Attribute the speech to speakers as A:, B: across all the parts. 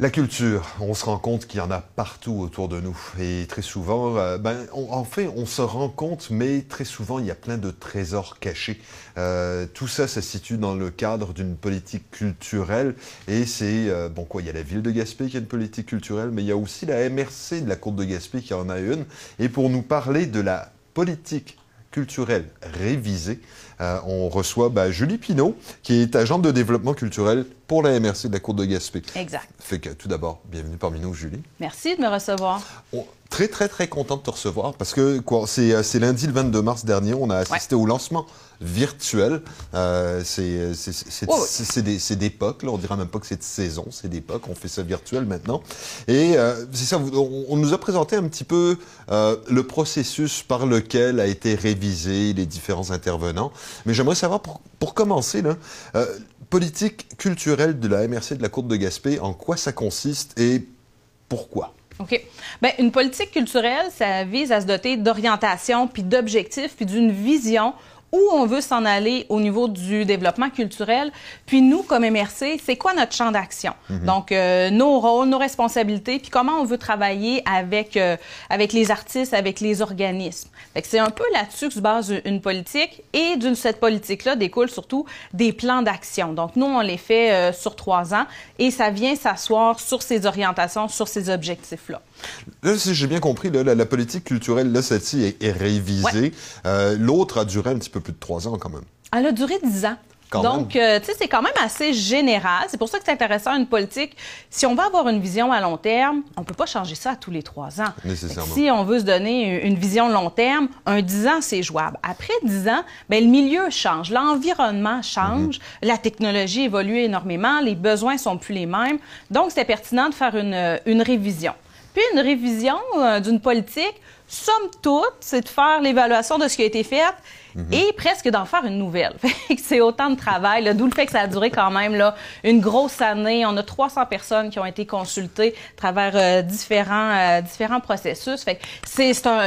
A: La culture, on se rend compte qu'il y en a partout autour de nous. Et très souvent, euh, ben, en fait, on se rend compte, mais très souvent, il y a plein de trésors cachés. Euh, tout ça, ça se situe dans le cadre d'une politique culturelle. Et c'est, euh, bon quoi, il y a la ville de Gaspé qui a une politique culturelle, mais il y a aussi la MRC de la Côte de Gaspé qui en a une. Et pour nous parler de la politique culturelle révisée, on reçoit ben, Julie Pinault, qui est agente de développement culturel pour la MRC de la Côte de Gaspé.
B: Exact.
A: Fait que tout d'abord, bienvenue parmi nous, Julie.
B: Merci de me recevoir.
A: très, très, très content de te recevoir parce que quoi, c'est, euh, lundi le 22 mars dernier, on a assisté au lancement virtuel. Euh, c'est, là. on dirait même pas que c'est de saison, c'est d'époque, on fait ça virtuel maintenant. Et euh, c'est ça, on, nous a présenté un petit peu le processus par lequel a été révisé les différents intervenants. Mais j'aimerais savoir, pour, pour commencer, là, politique culturelle de la MRC de la Côte de Gaspé, en quoi ça consiste et pourquoi?
B: OK. Bien, une politique culturelle, ça vise à se doter d'orientation, puis d'objectifs, puis d'une vision où on veut s'en aller au niveau du développement culturel. Puis nous, comme MRC, c'est quoi notre champ d'action? Mhm. Donc, euh, nos rôles, nos responsabilités, puis comment on veut travailler avec, euh, avec les artistes, avec les organismes. C'est un peu là-dessus que se base une politique. Et d'une cette politique-là découle surtout des plans d'action. Donc, nous, on les fait euh, sur trois ans et ça vient s'asseoir sur ces orientations, sur ces objectifs-là.
A: Là, si j'ai bien compris, la, politique culturelle, là, celle-ci est, révisée. Euh, l'autre a duré un petit peu plus de trois ans quand même.
B: Elle a duré dix ans. Donc, euh, tu sais, c'est quand même assez général. C'est pour ça que c'est intéressant une politique. Si on veut avoir une vision à long terme, on peut pas changer ça à tous les trois ans.
A: Nécessairement.
B: Si on veut se donner une vision long terme, un dix ans, c'est jouable. Après dix ans, ben, le milieu change, l'environnement change, mhm. la technologie évolue énormément, les besoins sont plus les mêmes. Donc, c'est pertinent de faire une, une révision une révision euh, d'une politique, somme toute, c'est de faire l'évaluation de ce qui a été fait Mhm. et presque d'en faire une nouvelle. c'est autant de travail, d'où le fait que ça a duré quand même là, une grosse année. On a 300 personnes qui ont été consultées à travers euh, différents, euh, différents processus. Fait c'est un,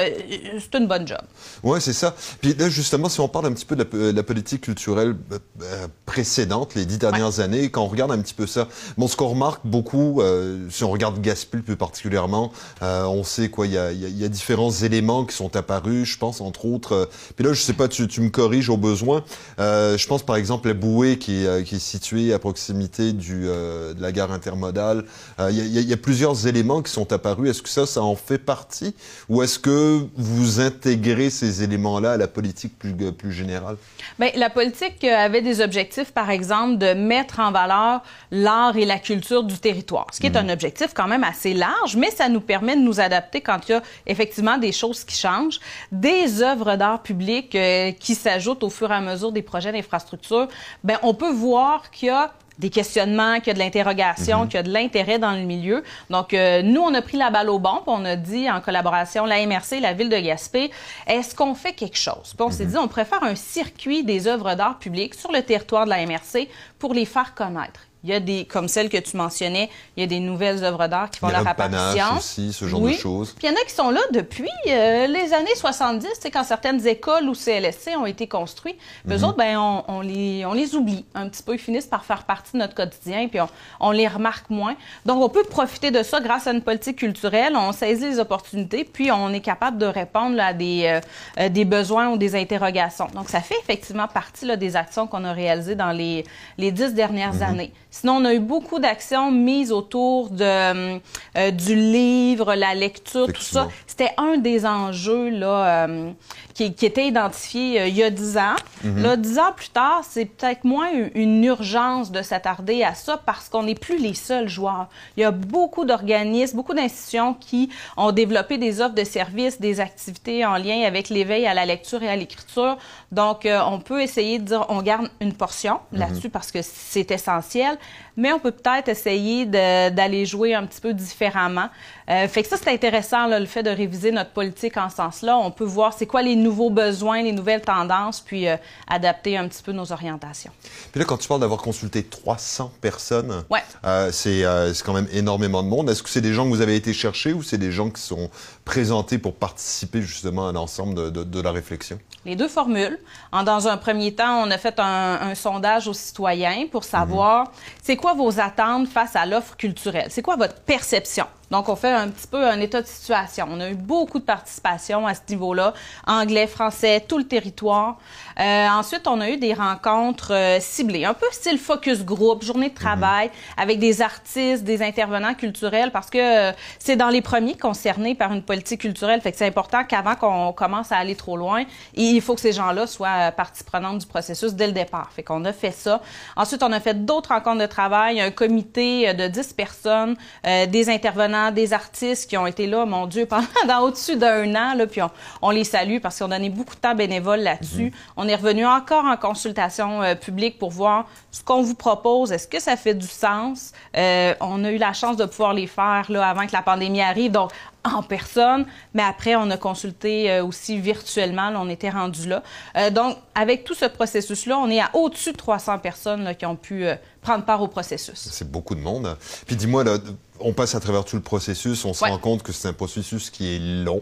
B: une bonne job.
A: Oui, c'est ça. Puis là, justement, si on parle un petit peu de la, politique culturelle euh, précédente, les dix dernières années, quand on regarde un petit peu ça, bon, ce qu'on remarque beaucoup, si on regarde Gaspil plus particulièrement, on sait quoi, il y a, y a, différents éléments qui sont apparus, je pense, entre autres. puis là, je sais pas, tu, tu, me corriges au besoin. Euh, je pense par exemple la bouée qui est, euh, qui est située à proximité du, euh, de la gare intermodale. Il y, y, a plusieurs éléments qui sont apparus. Est-ce que ça, ça en fait partie? Ou est-ce que vous intégrez ces éléments-là à la politique plus, plus générale?
B: Bien, la politique avait des objectifs, par exemple, de mettre en valeur l'art et la culture du territoire, ce qui est mhm. un objectif quand même assez large, mais ça nous permet de nous adapter quand il y a effectivement des choses qui changent. Des œuvres d'art public qui s'ajoutent au fur et à mesure des projets d'infrastructure, ben on peut voir qu'il y a des questionnements, qu'il y a de l'interrogation, mhm. qu'il y a de l'intérêt dans le milieu. Donc, euh, nous, on a pris la balle au bon, puis on a dit, en collaboration, la MRC, la Ville de Gaspé, est-ce qu'on fait quelque chose? Puis on s'est mhm. dit, on préfère un circuit des œuvres d'art publiques sur le territoire de la MRC pour les faire connaître. Il y a des, comme celle que tu mentionnais, il y a des nouvelles œuvres d'art qui font leur apparition.
A: aussi, ce genre de choses.
B: Puis il y en a qui sont là depuis euh, les années 70, c'est quand certaines écoles ou CLSC ont été construits. Puis eux mhm. autres, ben, on, on, les, on les oublie un petit peu. Ils finissent par faire partie de notre quotidien, puis on, on, les remarque moins. Donc, on peut profiter de ça grâce à une politique culturelle. On saisit les opportunités, puis on est capable de répondre à des, euh, euh, des besoins ou des interrogations. Donc, ça fait effectivement partie là, des actions qu'on a réalisées dans les, les dix dernières mhm. années. Sinon, on a eu beaucoup d'actions mises autour de, euh, du livre, la lecture, tout ça. C'était un des enjeux là, euh, qui, qui, était identifié euh, il y a dix ans. Mm-hmm. Là, dix ans plus tard, c'est peut-être moins une urgence de s'attarder à ça parce qu'on n'est plus les seuls joueurs. Il y a beaucoup d'organismes, beaucoup d'institutions qui ont développé des offres de services, des activités en lien avec l'éveil à la lecture et à l'écriture. Donc, on peut essayer de dire, on garde une portion mm-hmm. là-dessus parce que c'est essentiel, mais on peut peut-être essayer d'aller jouer un petit peu différemment. Euh, fait que ça, c'est intéressant, le fait de réviser notre politique en ce sens-là. On peut voir c'est quoi les nouveaux besoins, les nouvelles tendances, puis euh, adapter un petit peu nos orientations.
A: Puis là, quand tu parles d'avoir consulté 300 personnes,
B: ouais.
A: Euh, c'est quand même énormément de monde. Est-ce que c'est des gens que vous avez été chercher ou c'est des gens qui sont présentés pour participer justement à l'ensemble de, de, la réflexion?
B: Les deux formules. En, dans un premier temps, on a fait un, un sondage aux citoyens pour savoir c'est quoi vos attentes face à l'offre culturelle? C'est quoi votre perception? Donc, on fait un petit peu un état de situation. On a eu beaucoup de participation à ce niveau-là. Anglais, français, tout le territoire. Euh, ensuite, on a eu des rencontres euh, ciblées, un peu style focus group, journée de travail, avec des artistes, des intervenants culturels, parce que euh, c'est dans les premiers concernés par une politique culturelle. Fait que c'est important qu'avant qu'on commence à aller trop loin, il faut que ces gens-là soient partie prenante du processus dès le départ. Fait qu'on a fait ça. Ensuite, on a fait d'autres rencontres de travail, un comité de 10 personnes, des intervenants des artistes qui ont été là, mon Dieu, pendant au-dessus d'un an, là, puis on, les salue parce qu'on a donné beaucoup de temps bénévole là-dessus. Mhm. On est revenu encore en consultation euh, publique pour voir ce qu'on vous propose, est-ce que ça fait du sens? Euh, on a eu la chance de pouvoir les faire là, avant que la pandémie arrive, donc en personne, mais après, on a consulté euh, aussi virtuellement, on était rendu là. donc, avec tout ce processus-là, on est à au-dessus de 300 personnes là, qui ont pu prendre part au processus.
A: C'est beaucoup de monde. Puis dis-moi, là, on passe à travers tout le processus, on se rend compte que c'est un processus qui est long.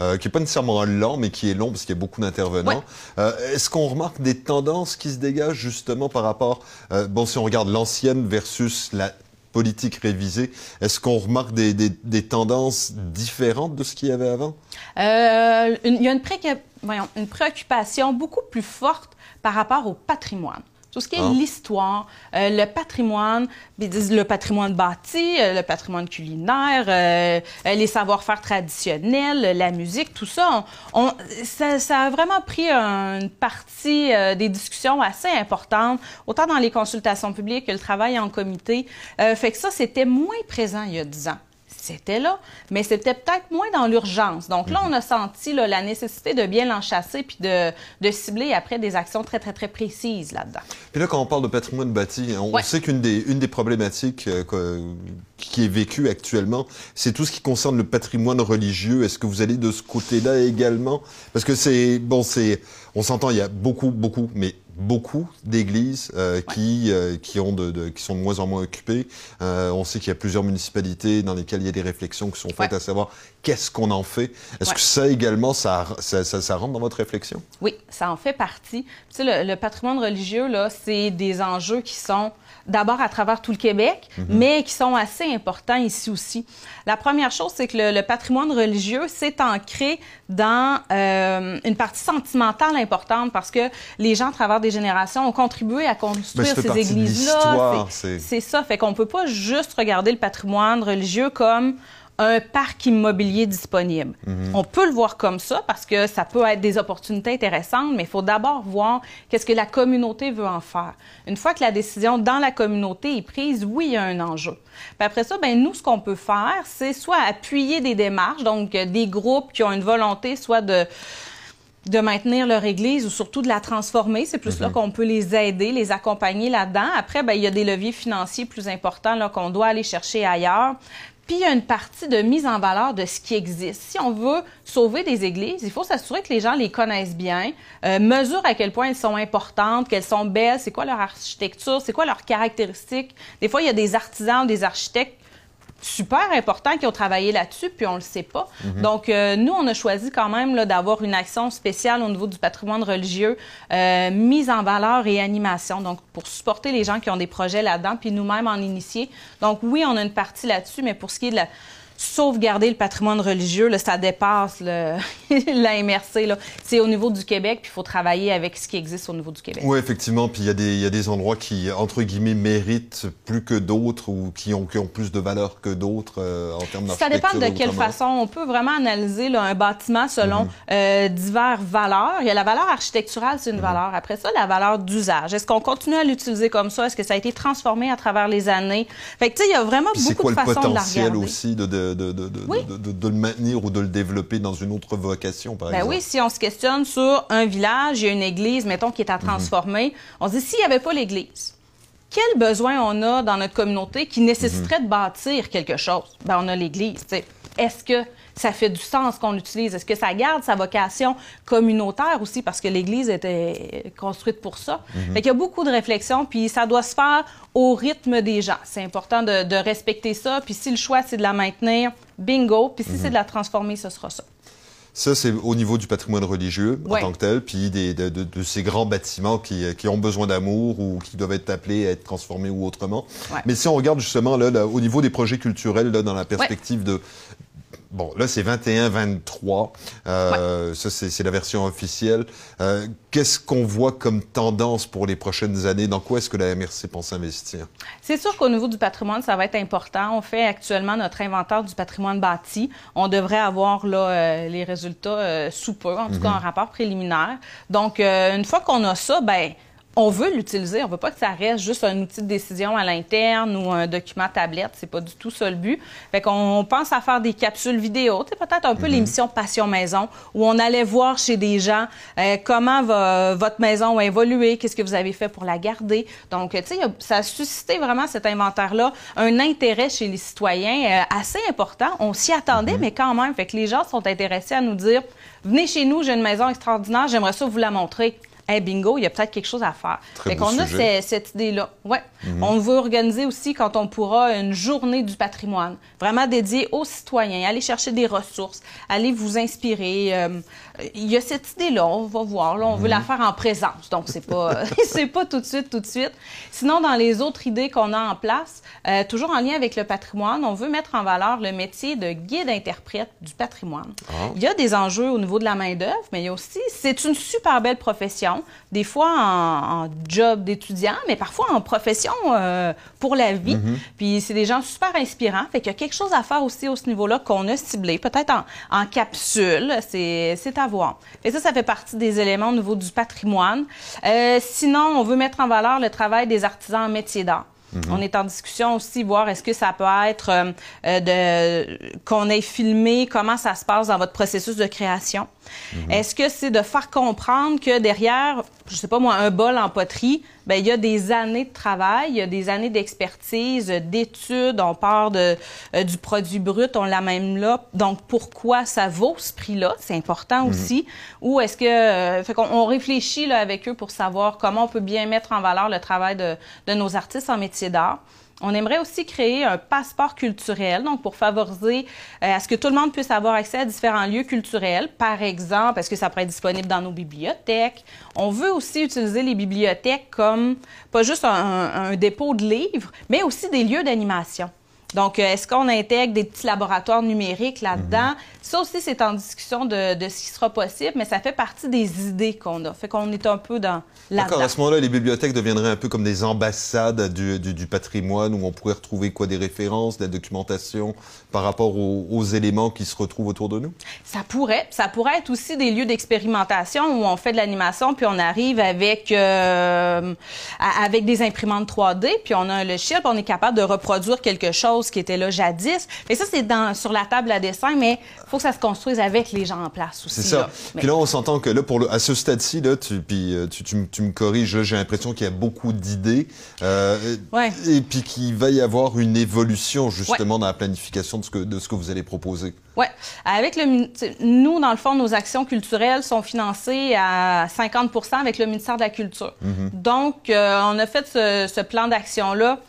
A: Euh, qui n'est pas nécessairement lent, mais qui est long parce qu'il y a beaucoup d'intervenants. Euh, est-ce qu'on remarque des tendances qui se dégagent justement par rapport, euh, bon, si on regarde l'ancienne versus la politique révisée, est-ce qu'on remarque des, des, tendances différentes de ce qu'il y avait avant?
B: il y a une, une préoccupation beaucoup plus forte par rapport au patrimoine. Tout ce qui est ah. l'histoire, euh, le patrimoine, le patrimoine bâti, euh, le patrimoine culinaire, euh, les savoir-faire traditionnels, la musique, tout ça, on, ça, ça, a vraiment pris une partie des discussions assez importantes, autant dans les consultations publiques que le travail en comité. fait que ça, c'était moins présent il y a dix ans c'était là, mais c'était peut-être moins dans l'urgence. Donc là, on a senti la nécessité de bien l'enchasser puis de, de, cibler après des actions très, très, très précises là-dedans.
A: Puis là, quand on parle de patrimoine bâti, on sait qu'une des, une des problématiques euh, qui est vécue actuellement, c'est tout ce qui concerne le patrimoine religieux. Est-ce que vous allez de ce côté-là également? Parce que c'est, bon, c'est, on s'entend, il y a beaucoup, beaucoup, mais beaucoup d'églises euh, qui, euh, qui, ont de, qui sont de moins en moins occupées. Euh, on sait qu'il y a plusieurs municipalités dans lesquelles il y a des réflexions qui sont faites à savoir qu'est-ce qu'on en fait? Est-ce que ça également, ça, ça, ça, rentre dans votre réflexion?
B: Oui, ça en fait partie. Tu sais, le, patrimoine religieux, là, c'est des enjeux qui sont d'abord à travers tout le Québec, mhm. mais qui sont assez importants ici aussi. La première chose, c'est que le, patrimoine religieux s'est ancré dans une partie sentimentale importante parce que les gens, à travers des générations, ont contribué à construire ces églises-là. C'est ça. Fait qu'on peut pas juste regarder le patrimoine religieux comme un parc immobilier disponible. Mhm. On peut le voir comme ça parce que ça peut être des opportunités intéressantes, mais il faut d'abord voir qu'est-ce que la communauté veut en faire. Une fois que la décision dans la communauté est prise, oui, il y a un enjeu. Puis après ça, ben nous, ce qu'on peut faire, c'est soit appuyer des démarches, donc des groupes qui ont une volonté, soit de de maintenir leur église ou surtout de la transformer. C'est plus là mhm. qu'on peut les aider, les accompagner là-dedans. Après, ben, il y a des leviers financiers plus importants là, qu'on doit aller chercher ailleurs. Puis il y a une partie de mise en valeur de ce qui existe. Si on veut sauver des églises, il faut s'assurer que les gens les connaissent bien, euh, à quel point elles sont importantes, qu'elles sont belles, c'est quoi leur architecture, c'est quoi leurs caractéristiques. Des fois, il y a des artisans, des architectes super importants qui ont travaillé là-dessus, puis on le sait pas. Mhm. Donc, euh, nous, on a choisi quand même d'avoir une action spéciale au niveau du patrimoine religieux, euh, mise en valeur et animation, donc pour supporter les gens qui ont des projets là-dedans, puis nous-mêmes en initier. Donc, oui, on a une partie là-dessus, mais pour ce qui est de la sauvegarder le patrimoine religieux, là, ça dépasse le, la MRC. C'est au niveau du Québec, puis il faut travailler avec ce qui existe au niveau du Québec.
A: Oui, effectivement. Puis il y, y, a des endroits qui, entre guillemets, méritent plus que d'autres ou qui ont, qui ont plus de valeur que d'autres euh, en termes d'architecture.
B: Ça dépend de quelle façon. On peut vraiment analyser là, un bâtiment selon mm euh, diverses valeurs. Il y a la valeur architecturale, c'est une mhm. valeur. Après ça, la valeur d'usage. Est-ce qu'on continue à l'utiliser comme ça? Est-ce que ça a été transformé à travers les années? Fait que, tu sais, il y a vraiment beaucoup de façons de la regarder.
A: aussi de, de de, de, de, de, le maintenir ou de le développer dans une autre vocation, par
B: ben
A: exemple?
B: Oui, si on se questionne sur un village, il y a une église, mettons, qui est à mhm. transformer, on se dit, s'il n'y avait pas l'église, quel besoin on a dans notre communauté qui nécessiterait de bâtir quelque chose? Ben, on a l'église. Est-ce que ça fait du sens qu'on l'utilise? Est-ce que ça garde sa vocation communautaire aussi? Parce que l'Église était construite pour ça? Mm Il y a beaucoup de réflexions, puis ça doit se faire au rythme des gens. C'est important de, respecter ça. Puis si le choix, c'est de la maintenir, bingo. Puis si mhm. c'est de la transformer, ce sera ça.
A: Ça, c'est au niveau du patrimoine religieux en tant que tel, puis des, de, de, ces grands bâtiments qui, qui ont besoin d'amour ou qui doivent être appelés à être transformés ou autrement. Mais si on regarde justement là, au niveau des projets culturels, là, dans la perspective de Bon, là, c'est 21-23. Euh, Ça, c'est la version officielle. Euh, Qu'est-ce qu'on voit comme tendance pour les prochaines années? Dans quoi est-ce que la MRC pense investir?
B: C'est sûr qu'au niveau du patrimoine, ça va être important. On fait actuellement notre inventaire du patrimoine bâti. On devrait avoir là, euh, les résultats euh, sous peu, en tout cas, un mhm. rapport préliminaire. Donc, euh, une fois qu'on a ça, ben on veut l'utiliser. On veut pas que ça reste juste un outil de décision à l'interne ou un document tablette. C'est pas du tout ça le but. Fait qu'on pense à faire des capsules vidéo. C'est peut-être un peu mhm. l'émission Passion Maison où on allait voir chez des gens euh, comment votre maison a évolué, qu'est-ce que vous avez fait pour la garder. Donc, tu sais, ça a suscité vraiment cet inventaire-là un intérêt chez les citoyens euh, assez important. On s'y attendait, mhm. mais quand même. Fait que les gens sont intéressés à nous dire, venez chez nous, j'ai une maison extraordinaire, j'aimerais ça vous la montrer hey, bingo, il y a peut-être quelque chose à faire.
A: Très
B: fait qu'on a cette idée-là. Ouais. Mhm. On veut organiser aussi, quand on pourra, une journée du patrimoine, vraiment dédiée aux citoyens. Aller chercher des ressources, aller vous inspirer. Euh, il y a cette idée-là, on va voir. Là, on veut la mhm. faire en présence, donc c'est pas, c'est pas tout de suite, tout de suite. Sinon, dans les autres idées qu'on a en place, euh, toujours en lien avec le patrimoine, on veut mettre en valeur le métier de guide-interprète du patrimoine. Ah. Il y a des enjeux au niveau de la main-d'œuvre, mais il y a aussi, c'est une super belle profession, des fois en, job d'étudiant, mais parfois en profession euh, pour la vie. Mhm. Puis c'est des gens super inspirants. Fait qu'il y a quelque chose à faire aussi au ce niveau-là qu'on a ciblé, peut-être en, en capsule, c'est à voir. Et ça, ça fait partie des éléments au niveau du patrimoine. Euh, sinon, on veut mettre en valeur le travail des artisans en métier d'art. Mhm. On est en discussion aussi, voir est-ce que ça peut être euh, euh, de qu'on ait filmé comment ça se passe dans votre processus de création. Mhm. Est-ce que c'est de faire comprendre que derrière, je sais pas moi, un bol en poterie, ben il y a des années de travail, il y a des années d'expertise, d'études, on part de, euh, du produit brut, on l'a même là. Donc pourquoi ça vaut ce prix-là, c'est important mhm. aussi. Ou est-ce que euh, fait qu'on on réfléchit là avec eux pour savoir comment on peut bien mettre en valeur le travail de, de nos artistes en métier d'art. On aimerait aussi créer un passeport culturel, donc pour favoriser euh, à ce que tout le monde puisse avoir accès à différents lieux culturels. Par exemple, est-ce que ça pourrait être disponible dans nos bibliothèques? On veut aussi utiliser les bibliothèques comme pas juste un dépôt de livres, mais aussi des lieux d'animation. Donc, euh, est-ce qu'on intègre des petits laboratoires numériques là-dedans? Ça aussi, c'est en discussion de, de, ce qui sera possible, mais ça fait partie des idées qu'on a. Fait qu'on est un peu dans
A: là D'accord. À ce moment-là, les bibliothèques deviendraient un peu comme des ambassades du, du, du, patrimoine où on pourrait retrouver quoi? Des références, de la documentation par rapport aux, aux, éléments qui se retrouvent autour de nous?
B: Ça pourrait. Ça pourrait être aussi des lieux d'expérimentation où on fait de l'animation puis on arrive avec, euh, avec des imprimantes 3D puis on a un logiciel puis on est capable de reproduire quelque chose qui était là jadis. Et ça, c'est sur la table à dessin, mais il faut que ça se construise avec les gens en place aussi.
A: C'est ça. Puis là, on s'entend que là, pour le, à ce stade-ci, là, tu, puis euh, tu, tu, me corriges, j'ai l'impression qu'il y a beaucoup d'idées. Euh, Et puis qu'il va y avoir une évolution, justement, dans la planification de ce, que, de ce que vous allez proposer.
B: Oui. Avec le, nous, dans le fond, nos actions culturelles sont financées à 50 avec le ministère de la Culture. Mm-hmm. Donc, euh, on a fait ce, ce plan d'action-là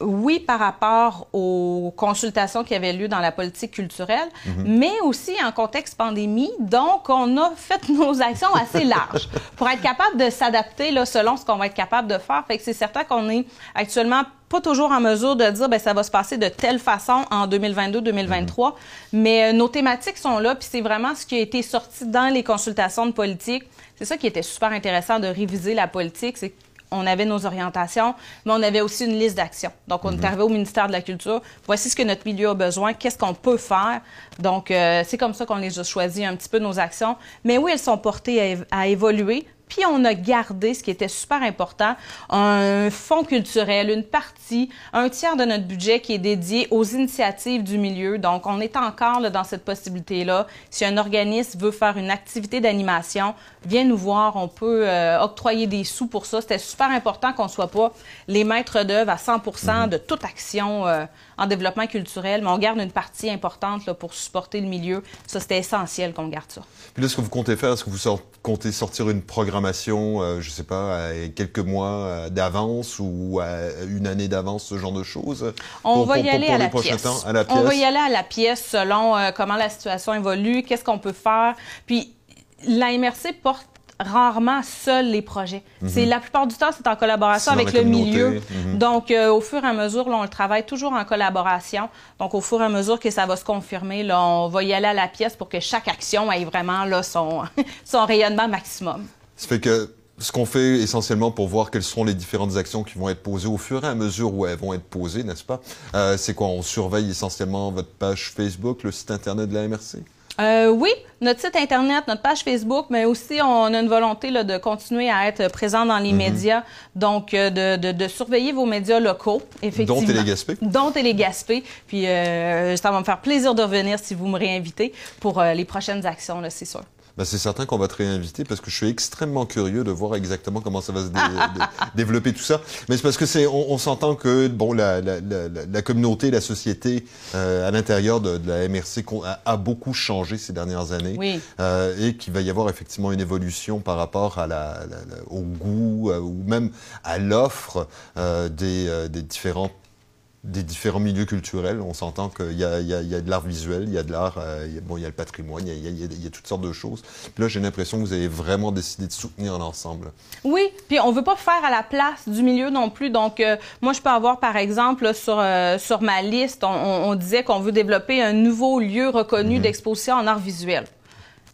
B: oui, par rapport aux consultations qui avaient lieu dans la politique culturelle, mhm. mais aussi en contexte pandémie. Donc, on a fait nos actions assez larges pour être capable de s'adapter là, selon ce qu'on va être capable de faire. Fait que c'est certain qu'on est actuellement pas toujours en mesure de dire ben ça va se passer de telle façon en 2022-2023, mhm. mais euh, nos thématiques sont là puis c'est vraiment ce qui a été sorti dans les consultations de politique. C'est ça qui était super intéressant de réviser la politique, c'est on avait nos orientations, mais on avait aussi une liste d'actions. Donc, on est mhm. arrivé au ministère de la Culture. Voici ce que notre milieu a besoin, qu'est-ce qu'on peut faire. Donc, euh, c'est comme ça qu'on les a choisis un petit peu nos actions. Mais oui, elles sont portées à évoluer. Puis on a gardé ce qui était super important, un fonds culturel, une partie, un tiers de notre budget qui est dédié aux initiatives du milieu. Donc on est encore là, dans cette possibilité-là. Si un organisme veut faire une activité d'animation, viens nous voir, on peut euh, octroyer des sous pour ça. C'était super important qu'on soit pas les maîtres d'œuvre à 100 mm-hmm. de toute action euh, en développement culturel, mais on garde une partie importante là, pour supporter le milieu. Ça, c'était essentiel qu'on garde ça.
A: Puis là, ce que vous comptez faire, est-ce que vous comptez sortir une programmation, euh, je ne sais pas, à quelques mois euh, d'avance ou à une année d'avance, ce genre de choses?
B: On va y aller à, la pièce. On va y aller à la pièce selon euh, comment la situation évolue, qu'est-ce qu'on peut faire. Puis la MRC porte rarement seuls les projets. Mhm. C'est la plupart du temps, c'est en collaboration avec le milieu. Mhm. Donc, euh, au fur et à mesure, là, on le travaille toujours en collaboration. Donc, au fur et à mesure que ça va se confirmer, là, on va y aller à la pièce pour que chaque action ait vraiment là, son, son rayonnement maximum.
A: Ça fait que ce qu'on fait essentiellement pour voir quelles seront les différentes actions qui vont être posées au fur et à mesure où elles vont être posées, n'est-ce pas? Euh, c'est quoi? On surveille essentiellement votre page Facebook, le site Internet de la MRC?
B: Euh, oui, notre site Internet, notre page Facebook, mais aussi on a une volonté là, de continuer à être présent dans les mhm. médias, donc euh, de, de, surveiller vos médias locaux, effectivement.
A: Dont Télégaspé.
B: Dont Télégaspé. Puis euh, ça va me faire plaisir de revenir si vous me réinvitez pour les prochaines actions, c'est sûr.
A: Ben, c'est certain qu'on va te réinviter parce que je suis extrêmement curieux de voir exactement comment ça va se développer tout ça. Mais c'est parce que c'est, on, s'entend que bon, la, la, la, la, communauté, la société euh, à l'intérieur de, de, la MRC a, a, beaucoup changé ces dernières années
B: oui.
A: euh, et qu'il va y avoir effectivement une évolution par rapport à la, au goût euh, ou même à l'offre euh, des, euh, des différentes des différents milieux culturels. On s'entend qu'il y, y, y a, de l'art visuel, il y a de l'art, euh, bon, il y a le patrimoine, il y a, il y a toutes sortes de choses. Puis là, j'ai l'impression que vous avez vraiment décidé de soutenir l'ensemble.
B: Oui, puis on veut pas faire à la place du milieu non plus. Donc, euh, moi, je peux avoir, par exemple, sur, euh, sur ma liste, on, on disait qu'on veut développer un nouveau lieu reconnu mm-hmm. d'exposition en art visuel.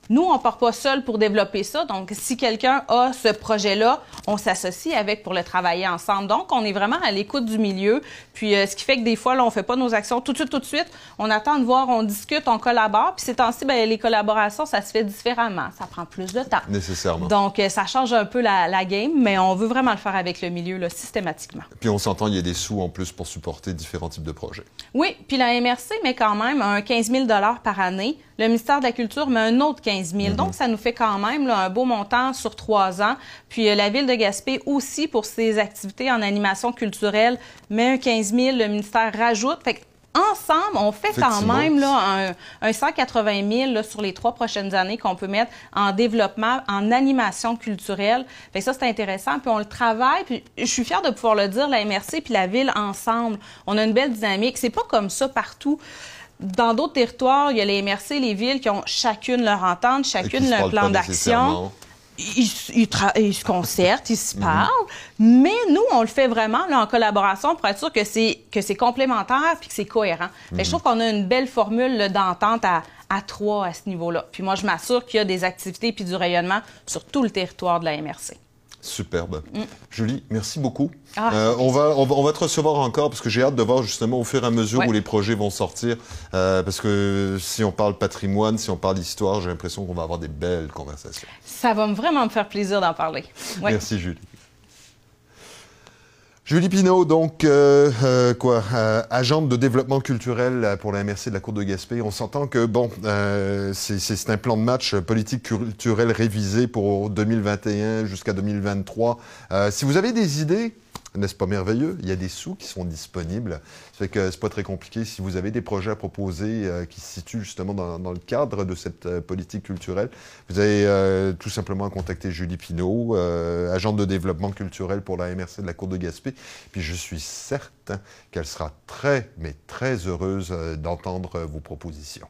B: Nous, on part pas seul pour développer ça. Donc, si quelqu'un a ce projet-là, on s'associe avec pour le travailler ensemble. Donc, on est vraiment à l'écoute du milieu. Puis, euh, ce qui fait que des fois, là, on fait pas nos actions tout de suite, tout de suite. On attend de voir, on discute, on collabore. Puis, ces temps-ci, ben, les collaborations, ça se fait différemment. Ça prend plus de temps.
A: Nécessairement.
B: Donc, euh, ça change un peu la, la, game, mais on veut vraiment le faire avec le milieu, là, systématiquement.
A: Puis, on s'entend, il y a des sous en plus pour supporter différents types de projets.
B: Oui. Puis, la MRC met quand même un 15 000 par année. Le ministère de la Culture met un autre 15 15 000. Donc, ça nous fait quand même un beau montant sur trois ans. Puis, euh, la Ville de Gaspé aussi, pour ses activités en animation culturelle, met un 15 000. Le ministère rajoute. Fait ensemble, on fait quand même là, un, 180 000 là, sur les trois prochaines années qu'on peut mettre en développement, en animation culturelle. Fait ça, c'est intéressant. Puis on le travaille. Puis je suis fière de pouvoir le dire, la MRC puis la ville ensemble. On a une belle dynamique. C'est pas comme ça partout. Dans d'autres territoires, il y a les MRC, les villes qui ont chacune leur entente, chacune leur plan d'action. Ils, se concertent, ils se mhm. parlent, mais nous, on le fait vraiment en collaboration pour être sûr que c'est que c'est complémentaire puis que c'est cohérent. je trouve qu'on a une belle formule d'entente à, à trois à ce niveau-là. Puis moi, je m'assure qu'il y a des activités puis du rayonnement sur tout le territoire de la MRC.
A: Superbe. Mm. Julie, merci beaucoup. Ah. Euh, on, va, on, va, te recevoir encore parce que j'ai hâte de voir justement au fur et à mesure où les projets vont sortir. Euh, parce que si on parle patrimoine, si on parle histoire, j'ai l'impression qu'on va avoir des belles conversations.
B: Ça va vraiment me faire plaisir d'en parler.
A: Merci Julie. Julie Pinault, donc, euh, euh, quoi, euh, agente de développement culturel pour la MRC de la Cour de Gaspé. On s'entend que, bon, c'est un plan de match politique culturel révisé pour 2021 jusqu'à 2023. si vous avez des idées, n'est-ce pas merveilleux? Il y a des sous qui sont disponibles. Ça fait que c'est pas très compliqué. Si vous avez des projets à proposer euh, qui se situent justement dans, le cadre de cette euh, politique culturelle, vous avez euh, tout simplement à contacter Julie Pinault, agente de développement culturel pour la MRC de la Cour de Gaspé. Puis je suis certain qu'elle sera très, mais très heureuse d'entendre vos propositions.